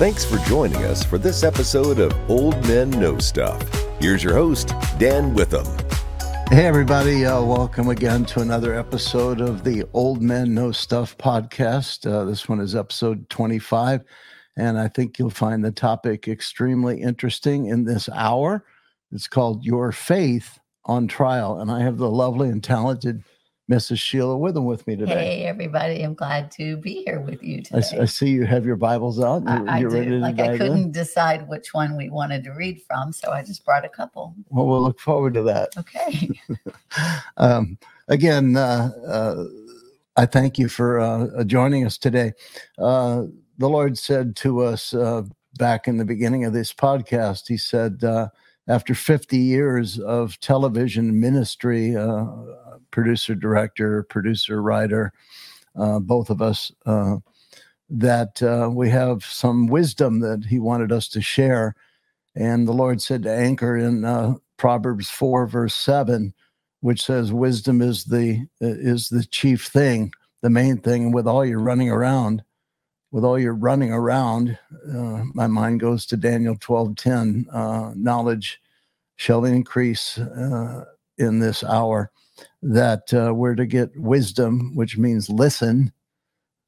Thanks for joining us for this episode of Old Men Know Stuff. Here's your host, Dan Witham. Hey, everybody. Uh, welcome again to another episode of the Old Men Know Stuff podcast. Uh, this one is episode 25, and I think you'll find the topic extremely interesting in this hour. It's called Your Faith on Trial. And I have the lovely and talented Mrs. Sheila Witham with me today. Hey, everybody. I'm glad to be here with you I, today. I see you have your Bibles out. I, You're, I you're do. Like, I couldn't decide which one we wanted to read from, so I just brought a couple. Well, we'll look forward to that. Okay. um, again, uh, uh, I thank you for uh, joining us today. Uh, the Lord said to us uh, back in the beginning of this podcast, He said, uh, after 50 years of television ministry, uh, producer, director, producer, writer, uh, both of us, uh, that uh, we have some wisdom that He wanted us to share. And the Lord said to anchor in uh, Proverbs 4, verse 7 which says wisdom is the is the chief thing, the main thing. With all your running around, with all your running around, uh, my mind goes to Daniel twelve ten. Uh, knowledge shall increase uh, in this hour. That uh, we're to get wisdom, which means listen,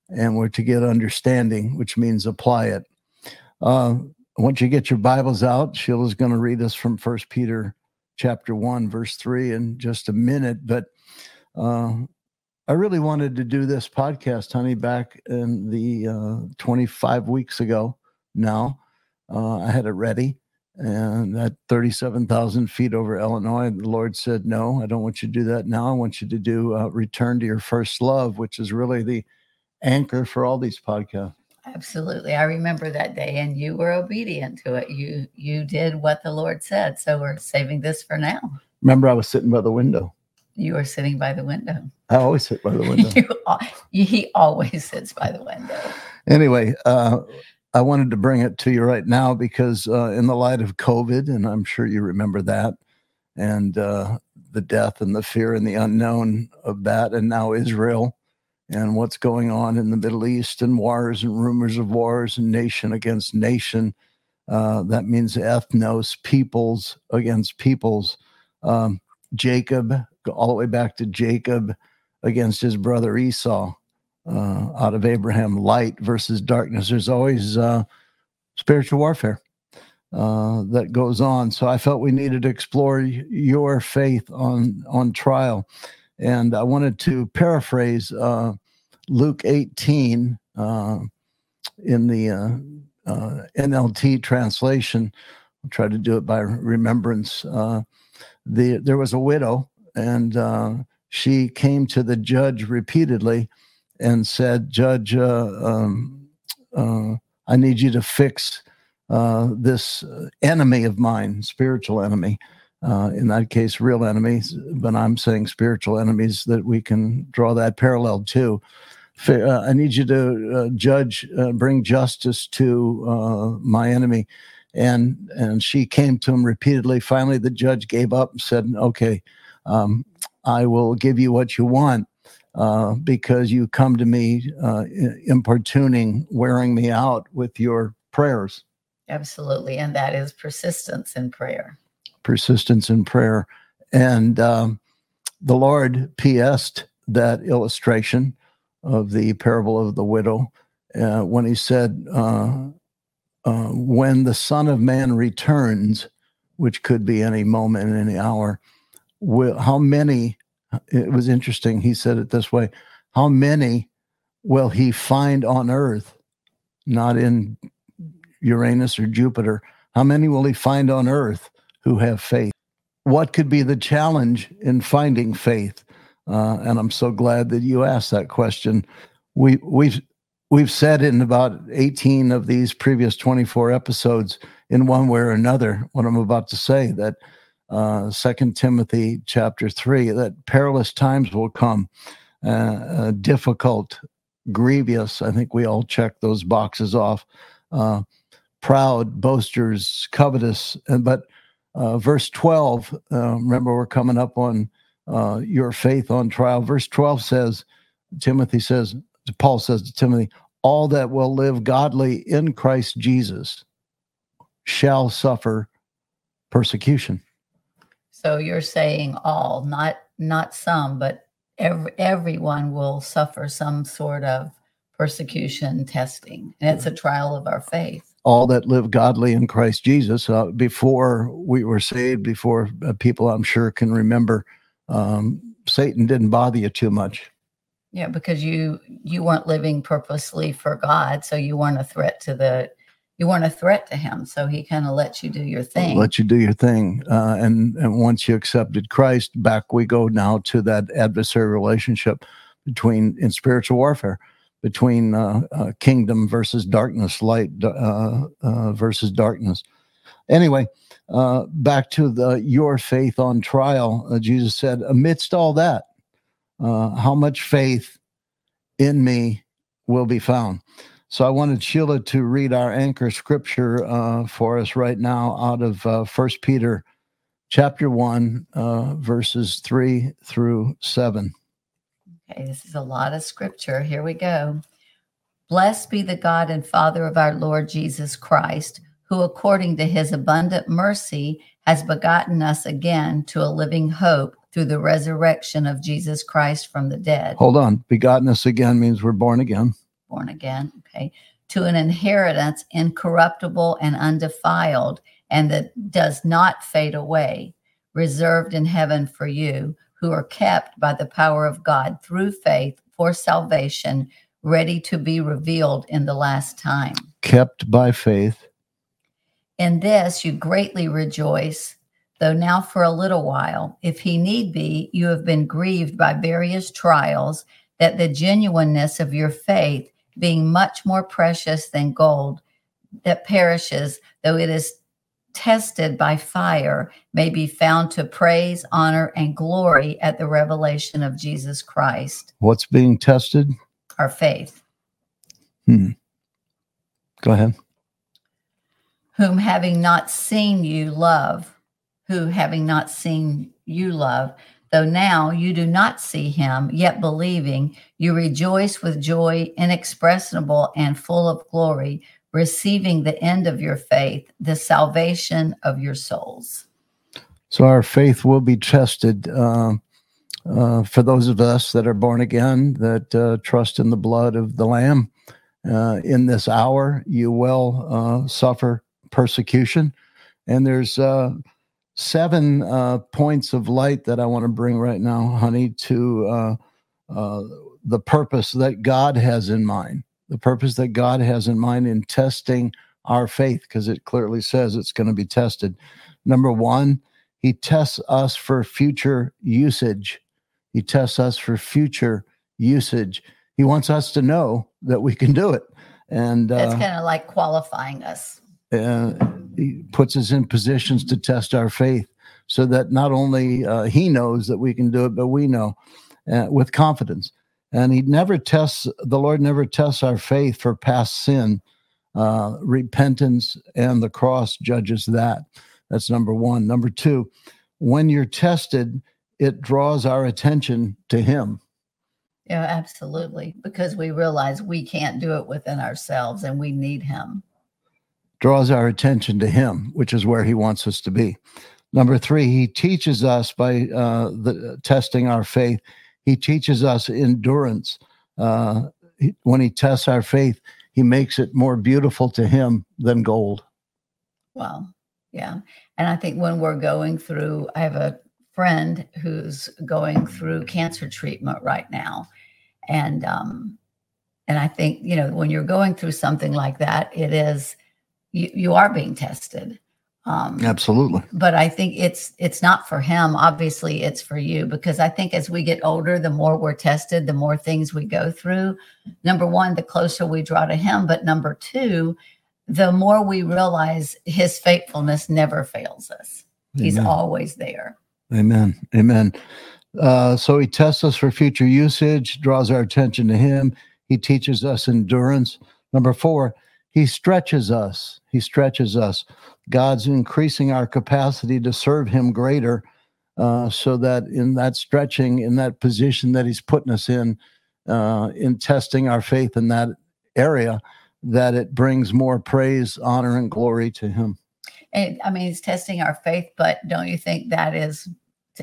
and we're to get understanding, which means apply it. Uh, once you get your Bibles out, Sheila's going to read us from First Peter chapter 1 verse 3 in just a minute but uh, i really wanted to do this podcast honey back in the uh, 25 weeks ago now uh, i had it ready and at 37000 feet over illinois the lord said no i don't want you to do that now i want you to do uh, return to your first love which is really the anchor for all these podcasts Absolutely. I remember that day and you were obedient to it. You you did what the Lord said. So we're saving this for now. remember i was sitting by the window You are sitting by the window. i always sit by the window You, he always sits by the window. anyway, uh, I wanted to bring it to you right now because, uh, in the light of COVID, and I'm sure you remember that, and uh, the death and the fear and the unknown of that, and now Israel and what's going on in the Middle East and wars and rumors of wars and nation against nation. Uh, that means ethnos, peoples against peoples. Um, Jacob, all the way back to Jacob against his brother Esau uh, out of Abraham, light versus darkness. There's always uh, spiritual warfare uh, that goes on. So I felt we needed to explore your faith on on trial, and I wanted to paraphrase uh, Luke 18 uh, in the uh, NLT translation. I'll try to do it by remembrance. The there was a widow, and uh, she came to the judge repeatedly and said, Judge, uh, um, uh, I need you to fix uh, this enemy of mine, spiritual enemy. Uh, in that case, real enemies, but I'm saying spiritual enemies that we can draw that parallel to. Uh, I need you to uh, judge, bring justice to my enemy. And and she came to him repeatedly. Finally, the judge gave up and said, "Okay, um, I will give you what you want." uh, because you come to me uh, importuning, wearing me out with your prayers, Absolutely. And that is persistence in prayer. persistence in prayer. And um, the Lord PS'd that illustration of the parable of the widow uh, when he said, uh, uh, When the Son of Man returns, which could be any moment, any hour, will, how many it was interesting. He said it this way How many will he find on earth, not in Uranus or Jupiter? How many will he find on earth who have faith? What could be the challenge in finding faith? Uh, and I'm so glad that you asked that question. We, we've we've said in about 18 of these previous 24 episodes, in one way or another, what I'm about to say that uh, Second Timothy chapter three that perilous times will come, uh, uh, difficult, grievous. I think we all check those boxes off. Uh, proud, boasters, covetous, and but uh, verse twelve. Uh, remember, we're coming up on uh, your faith on trial. Verse twelve says, Timothy says, Paul says to Timothy, all that will live godly in Christ Jesus shall suffer persecution. So you're saying all, not not some, but every, everyone will suffer some sort of persecution testing. And it's a trial of our faith. All that live godly in Christ Jesus. Uh, before we were saved, before uh, people I'm sure can remember, um, Satan didn't bother you too much. Yeah, because you you weren't living purposely for God, so you weren't a threat to the you weren't a threat to him. So he kind of lets you do your thing. Let you do your thing, uh, and and once you accepted Christ, back we go now to that adversary relationship between in spiritual warfare between uh, uh, kingdom versus darkness, light uh, uh, versus darkness. Anyway, uh, back to the your faith on trial. Jesus said, amidst all that how much faith in me will be found. So I wanted Sheila to read our anchor scripture uh, for us right now out of uh, First Peter chapter 1, uh, verses 3 through 7. Okay, this is a lot of scripture. Here we go. Blessed be the God and Father of our Lord Jesus Christ, who according to his abundant mercy has begotten us again to a living hope through the resurrection of Jesus Christ from the dead. Hold on. Begotten us again means we're born again. Born again. Okay. To an inheritance incorruptible and undefiled, and that does not fade away, reserved in heaven for you, who are kept by the power of God through faith for salvation, ready to be revealed in the last time. Kept by faith. In this you greatly rejoice though now for a little while, if he need be, you have been grieved by various trials, that the genuineness of your faith, being much more precious than gold that perishes, though it is tested by fire, may be found to praise, honor, and glory at the revelation of Jesus Christ. What's being tested? Our faith. Hmm. Go ahead. Whom having not seen you love who, having not seen you, love, though now you do not see him, yet believing, you rejoice with joy inexpressible and full of glory, receiving the end of your faith, the salvation of your souls. So our faith will be tested. Uh, uh, for those of us that are born again, that uh, trust in the blood of the Lamb, uh, in this hour, you will uh, suffer persecution. And there's uh, seven uh, points of light that I want to bring right now, honey, to uh, uh, the purpose that God has in mind, the purpose that God has in mind in testing our faith, because it clearly says it's going to be tested. Number one, He tests us for future usage. He tests us for future usage. He wants us to know that we can do it. And that's uh, kind of like qualifying us. Uh, he puts us in positions to test our faith so that not only uh, he knows that we can do it, but we know uh, with confidence. And he never tests, the Lord never tests our faith for past sin. Uh, repentance and the cross judges that. That's number one. Number two, when you're tested, it draws our attention to him. Yeah, absolutely. Because we realize we can't do it within ourselves and we need him draws our attention to him, which is where he wants us to be. Number three, he teaches us by uh, the, testing our faith. He teaches us endurance. Uh, he, when he tests our faith, he makes it more beautiful to him than gold. Well, yeah. And I think when we're going through, I have a friend who's going through cancer treatment right now. And, um, and I think, you know, when you're going through something like that, it is, you, you are being tested. Um, Absolutely. But I think it's it's not for him. Obviously, it's for you because I think as we get older, the more we're tested, the more things we go through. Number one, the closer we draw to him. But number two, the more we realize his faithfulness never fails us. Amen. He's always there. Amen. Amen. Uh, so he tests us for future usage, draws our attention to him. He teaches us endurance. Number four, he stretches us. He stretches us. God's increasing our capacity to serve Him greater, uh, so that in that stretching, in that position that He's putting us in, uh, in testing our faith in that area that it brings more praise, honor, and glory to Him. I mean, He's testing our faith, but don't you think that is,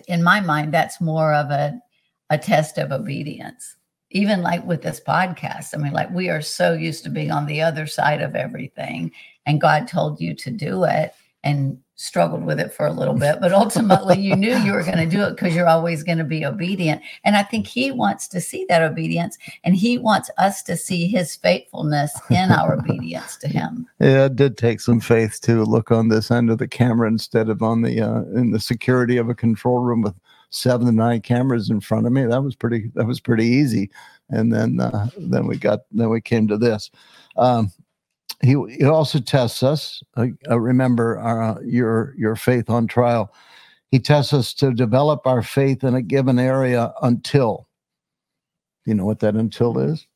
in my mind, that's more of a, a test of obedience? Even like with this podcast, I mean, like we are so used to being on the other side of everything, and God told you to do it. And struggled with it for a little bit, but ultimately you knew you were going to do it because you're always going to be obedient. And I think he wants to see that obedience and he wants us to see his faithfulness in our obedience to him. Yeah, it did take some faith to look on this end of the camera instead of on the uh, in the security of a control room with seven to nine cameras in front of me. That was pretty that was pretty easy. And then uh, then we got then we came to this. Um, he, he also tests us. Uh, uh, remember uh, your your faith on trial. He tests us to develop our faith in a given area until. You know what that until is?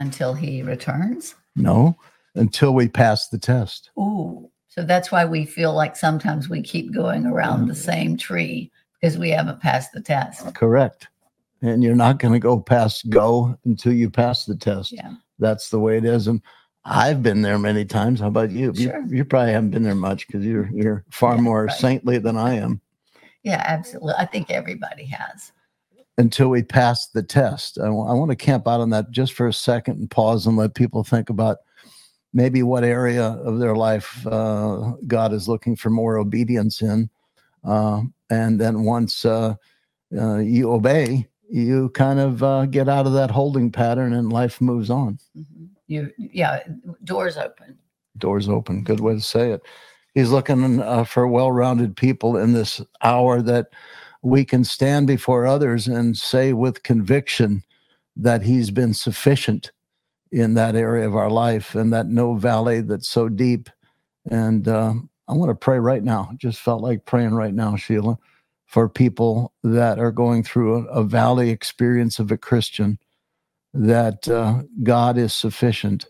Until he returns. No, until we pass the test. Ooh, so that's why we feel like sometimes we keep going around mm. the same tree because we haven't passed the test. Correct. And you're not going to go past go until you pass the test. Yeah. That's the way it is. And I've been there many times. How about you? Sure. You, you probably haven't been there much because you're you're far yeah, more right. saintly than I am. Yeah, absolutely. I think everybody has. Until we pass the test, I, w- I want to camp out on that just for a second and pause and let people think about maybe what area of their life uh, God is looking for more obedience in, uh, and then once uh, uh you obey, you kind of uh, get out of that holding pattern and life moves on. Mm-hmm. You yeah doors open. Doors open good way to say it. He's looking uh, for well-rounded people in this hour that we can stand before others and say with conviction that he's been sufficient in that area of our life and that no valley that's so deep and uh, i want to pray right now just felt like praying right now sheila for people that are going through a, a valley experience of a christian that uh, God is sufficient.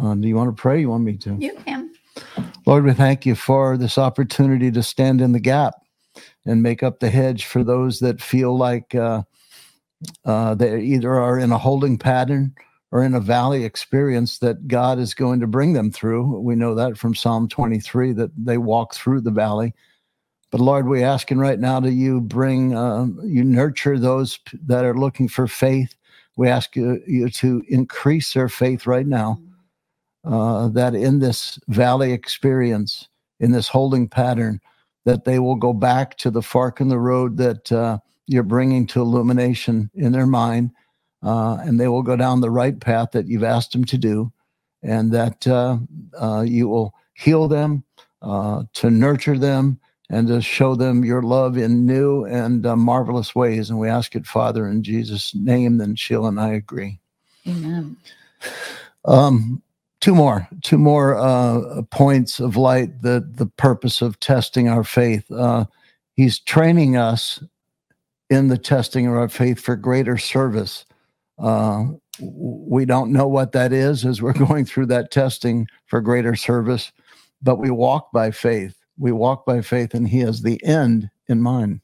Uh, do you want to pray? You want me to? You can. Lord, we thank you for this opportunity to stand in the gap and make up the hedge for those that feel like uh, uh, they either are in a holding pattern or in a valley experience that God is going to bring them through. We know that from Psalm 23 that they walk through the valley. But Lord, we're asking right now that you bring, uh, you nurture those that are looking for faith we ask you, you to increase their faith right now, uh, that in this valley experience, in this holding pattern, that they will go back to the fork in the road that uh, you're bringing to illumination in their mind, uh, and they will go down the right path that you've asked them to do, and that uh, uh, you will heal them, uh, to nurture them, and to show them your love in new and uh, marvelous ways. And we ask it, Father, in Jesus' name. Then Sheila and I agree. Amen. Um, two more, two more uh, points of light. The the purpose of testing our faith. Uh, he's training us in the testing of our faith for greater service. Uh, we don't know what that is as we're going through that testing for greater service, but we walk by faith. We walk by faith and he has the end in mind.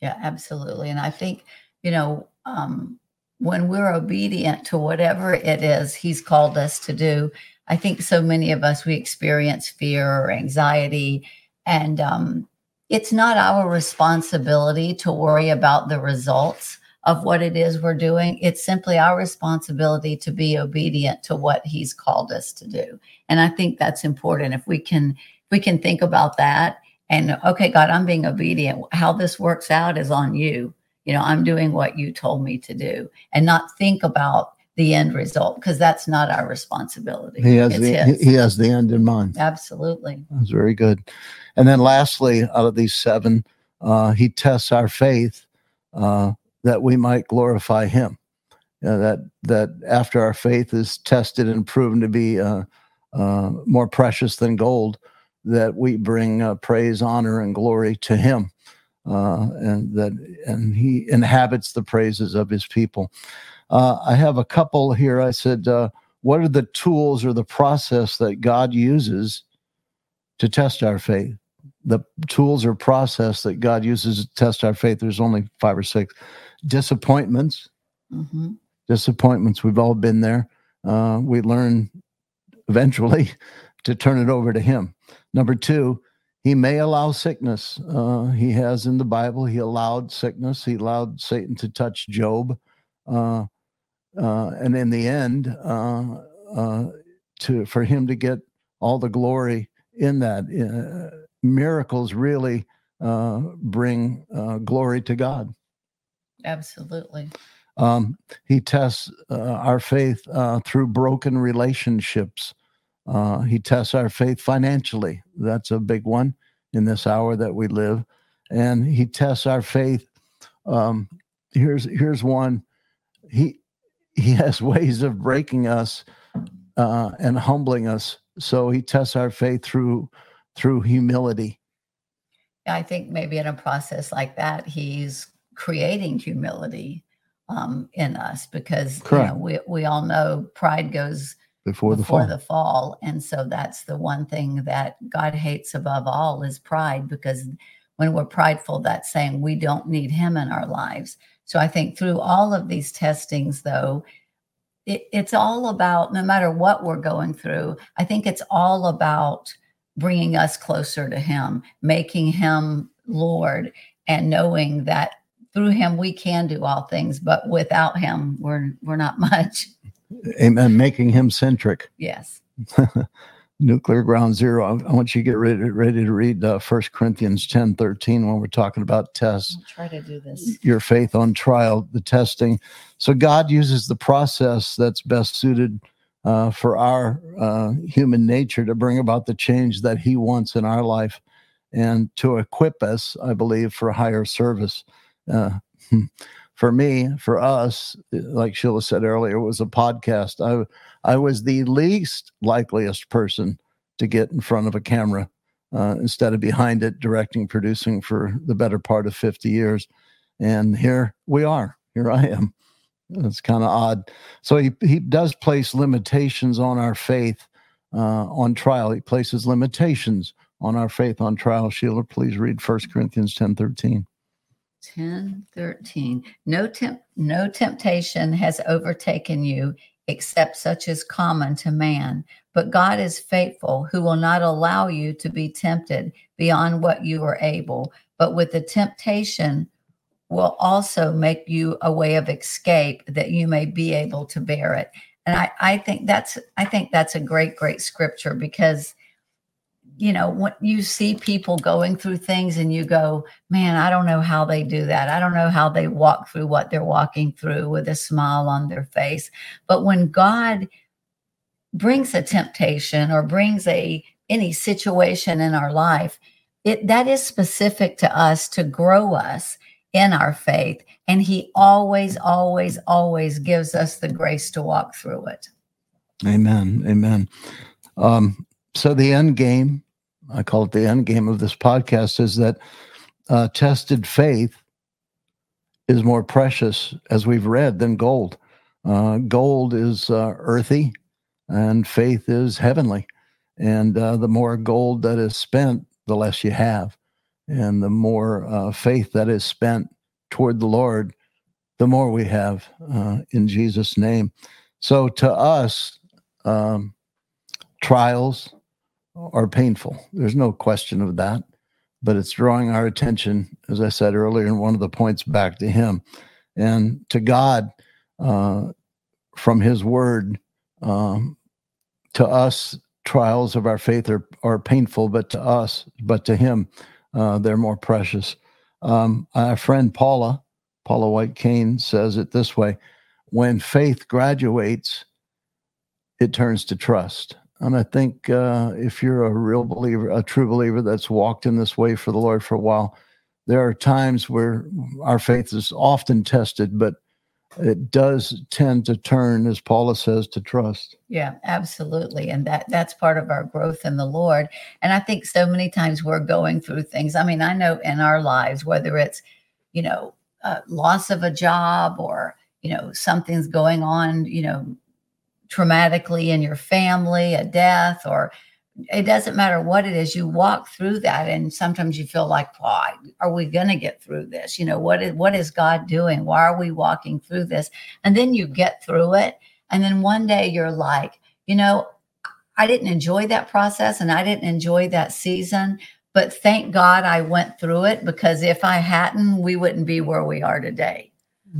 Yeah absolutely. And i think you know um, when we're obedient to whatever it is he's called us to do i think so many of us we experience fear or anxiety. And um, it's not our responsibility to worry about the results of what it is we're doing. It's simply our responsibility to be obedient to what he's called us to do. And I think that's important. If we can we can think about that and okay god i'm being obedient. How this works out is on you. You know i'm doing what you told me to do and not think about the end result because that's not our responsibility. He has the, he has the end in mind. Absolutely. That's very good. And then lastly out of these seven uh, he tests our faith uh, that we might glorify him that that after our faith is tested and proven to be uh, uh more precious than gold that we bring uh, praise, honor, and glory to Him, uh, and that and He inhabits the praises of His people. Uh, I have a couple here. I said, "What are the tools or the process that God uses to test our faith?" The tools or process that God uses to test our faith. There's only five or six. Disappointments. Mm-hmm. Disappointments. We've all been there. uh, we learn eventually to turn it over to Him. Number two, He may allow sickness. Uh, he has in the Bible, He allowed sickness. He allowed Satan to touch Job. Uh, uh and in the end, uh, uh, to for Him to get all the glory in that. miracles really bring glory to God. Absolutely. Um, he tests uh, our faith uh, through broken relationships. Uh, he tests our faith financially. That's a big one in this hour that we live. And he tests our faith. Um, here's here's one. He he has ways of breaking us uh, and humbling us. So he tests our faith through through humility. I think maybe in a process like that, he's creating humility um, in us because you know, we we all know pride goes before, before the fall. the fall, and so that's the one thing that God hates above all is pride because when we're prideful, that's saying we don't need Him in our lives. So I think through all of these testings, though, it, it's all about no matter what we're going through. I think it's all about bringing us closer to Him, making Him Lord, and knowing that through him we can do all things, but without him we're we're not much. Amen. Making him centric. Yes. Nuclear ground zero. I, want you to get ready, ready to read uh, 1 Corinthians 10 13 when we're talking about tests. I'll try to do this. Your faith on trial, the testing. So God uses the process that's best suited uh, for our uh, human nature to bring about the change that He wants in our life and to equip us, I believe, for higher service uh, for me, for us, like Sheila said earlier, it was a podcast. I I was the least likeliest person to get in front of a camera uh, instead of behind it, directing, producing for the better part of 50 years. And here we are. Here I am. It's kind of odd. So he, he does place limitations on our faith uh, on trial. He places limitations on our faith on trial. Sheila, please read 1 Corinthians 10 13. 10 13 no temp no temptation has overtaken you except such as common to man. But god is faithful who will not allow you to be tempted beyond what you are able. But with the temptation will also make you a way of escape that you may be able to bear it. And i i think that's i think that's a great great scripture because you know, when you see people going through things and you go, man, I don't know how they do that. I don't know how they walk through what they're walking through with a smile on their face. But when God brings a temptation or brings a any situation in our life, it that is specific to us to grow us in our faith. And he always, always, always gives us the grace to walk through it. Amen. Amen. Um, so the end game I call it the end game of this podcast, is that uh, tested faith is more precious, as we've read, than gold. Uh, gold is uh, earthy, and faith is heavenly. And uh, the more gold that is spent, the less you have. And the more uh, faith that is spent toward the Lord, the more we have uh, in Jesus' name. So to us, um, trials, are painful. There's no question of that. But it's drawing our attention, as I said earlier, in one of the points back to Him and to God uh, from His Word. Um, to us, trials of our faith are, are painful, but to us, but to Him, uh, they're more precious. Um, our friend Paula, Paula White Cain, says it this way when faith graduates, it turns to trust. And I think uh, if you're a real believer, a true believer that's walked in this way for the Lord for a while, there are times where our faith is often tested, but it does tend to turn, as Paula says, to trust. Yeah, absolutely, and that that's part of our growth in the Lord. And I think so many times we're going through things. I mean, I know in our lives, whether it's you know loss of a job or you know something's going on, you know traumatically in your family, a death, or it doesn't matter what it is. You walk through that, and sometimes you feel like, why are we going to get through this? You know, what is what is God doing? Why are we walking through this? And then you get through it, And then one day you're like, you know, I didn't enjoy that process and I didn't enjoy that season, but thank God I went through it because if I hadn't, we wouldn't be where we are today.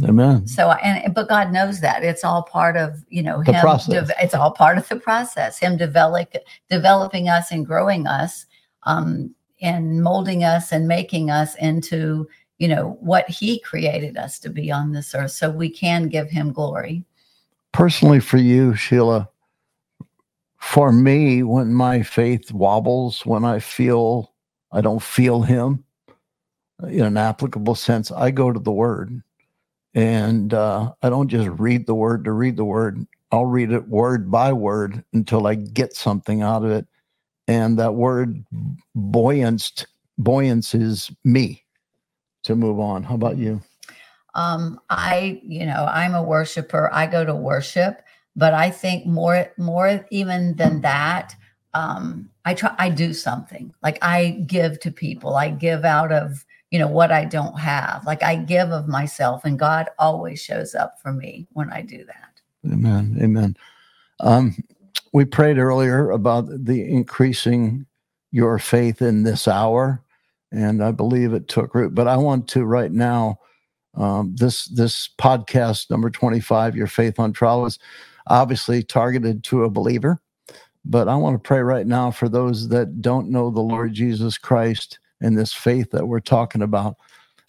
Amen. So, and but God knows that it's all part of you know The him. process. de- it's all part of the process. Him develop developing us and growing us, um, and molding us and making us into you know what He created us to be on this earth, so we can give Him glory. Personally, for you, Sheila, for me, when my faith wobbles, when I feel I don't feel Him in an applicable sense, I go to the Word. And uh, I don't just read the Word to read the Word. I'll read it word by word until I get something out of it. And that word buoyanced, buoyances me to move on. How about you? um i you know i'm a worshiper i go to worship but i think more more even than that um i try i do something like i give to people i give out of you know what i don't have like i give of myself and god always shows up for me when i do that Amen. Amen. Um, we prayed earlier about the increasing your faith in this hour, and I believe it took root. But I want to right now, um, this this podcast number twenty five, your faith on trial, is obviously targeted to a believer. But I want to pray right now for those that don't know the Lord Jesus Christ and this faith that we're talking about,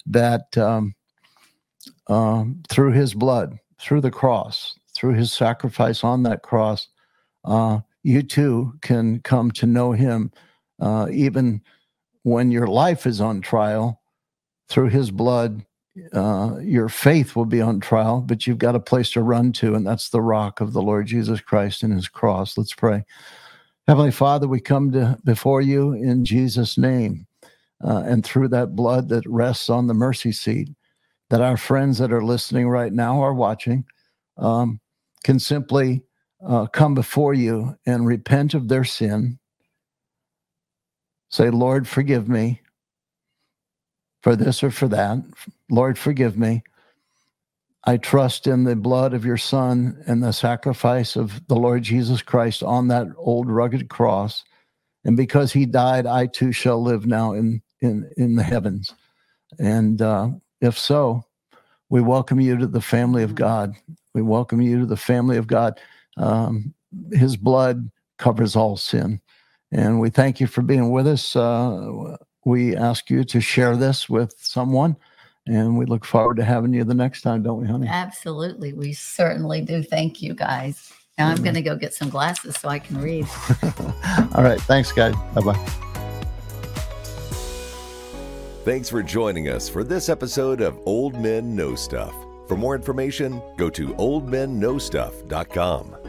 that um, um, through His blood, through the cross, through His sacrifice on that cross, uh, you too can come to know Him, uh, even when your life is on trial. Through His blood, uh, your faith will be on trial, but you've got a place to run to, and that's the rock of the Lord Jesus Christ and His cross. Let's pray. Heavenly Father, we come to before you in Jesus' name, uh, and through that blood that rests on the mercy seat, that our friends that are listening right now are watching, um, can simply uh, come before you and repent of their sin. Say, Lord, forgive me for this or for that. Lord, forgive me. I trust in the blood of your Son and the sacrifice of the Lord Jesus Christ on that old rugged cross. And because he died, I too shall live now in, in, in the heavens. And uh, if so, we welcome you to the family of God. We welcome you to the family of God. Um, his blood covers all sin. And we thank you for being with us. Uh, we ask you to share this with someone. And we look forward to having you the next time, don't we, honey? absolutely we certainly do thank you guys now i'm going to go get some glasses so i can read All right. Thanks, guys. Bye bye. Thanks for joining us for this episode of Old Men Know Stuff. For more information, go to oldmenknowstuff.com.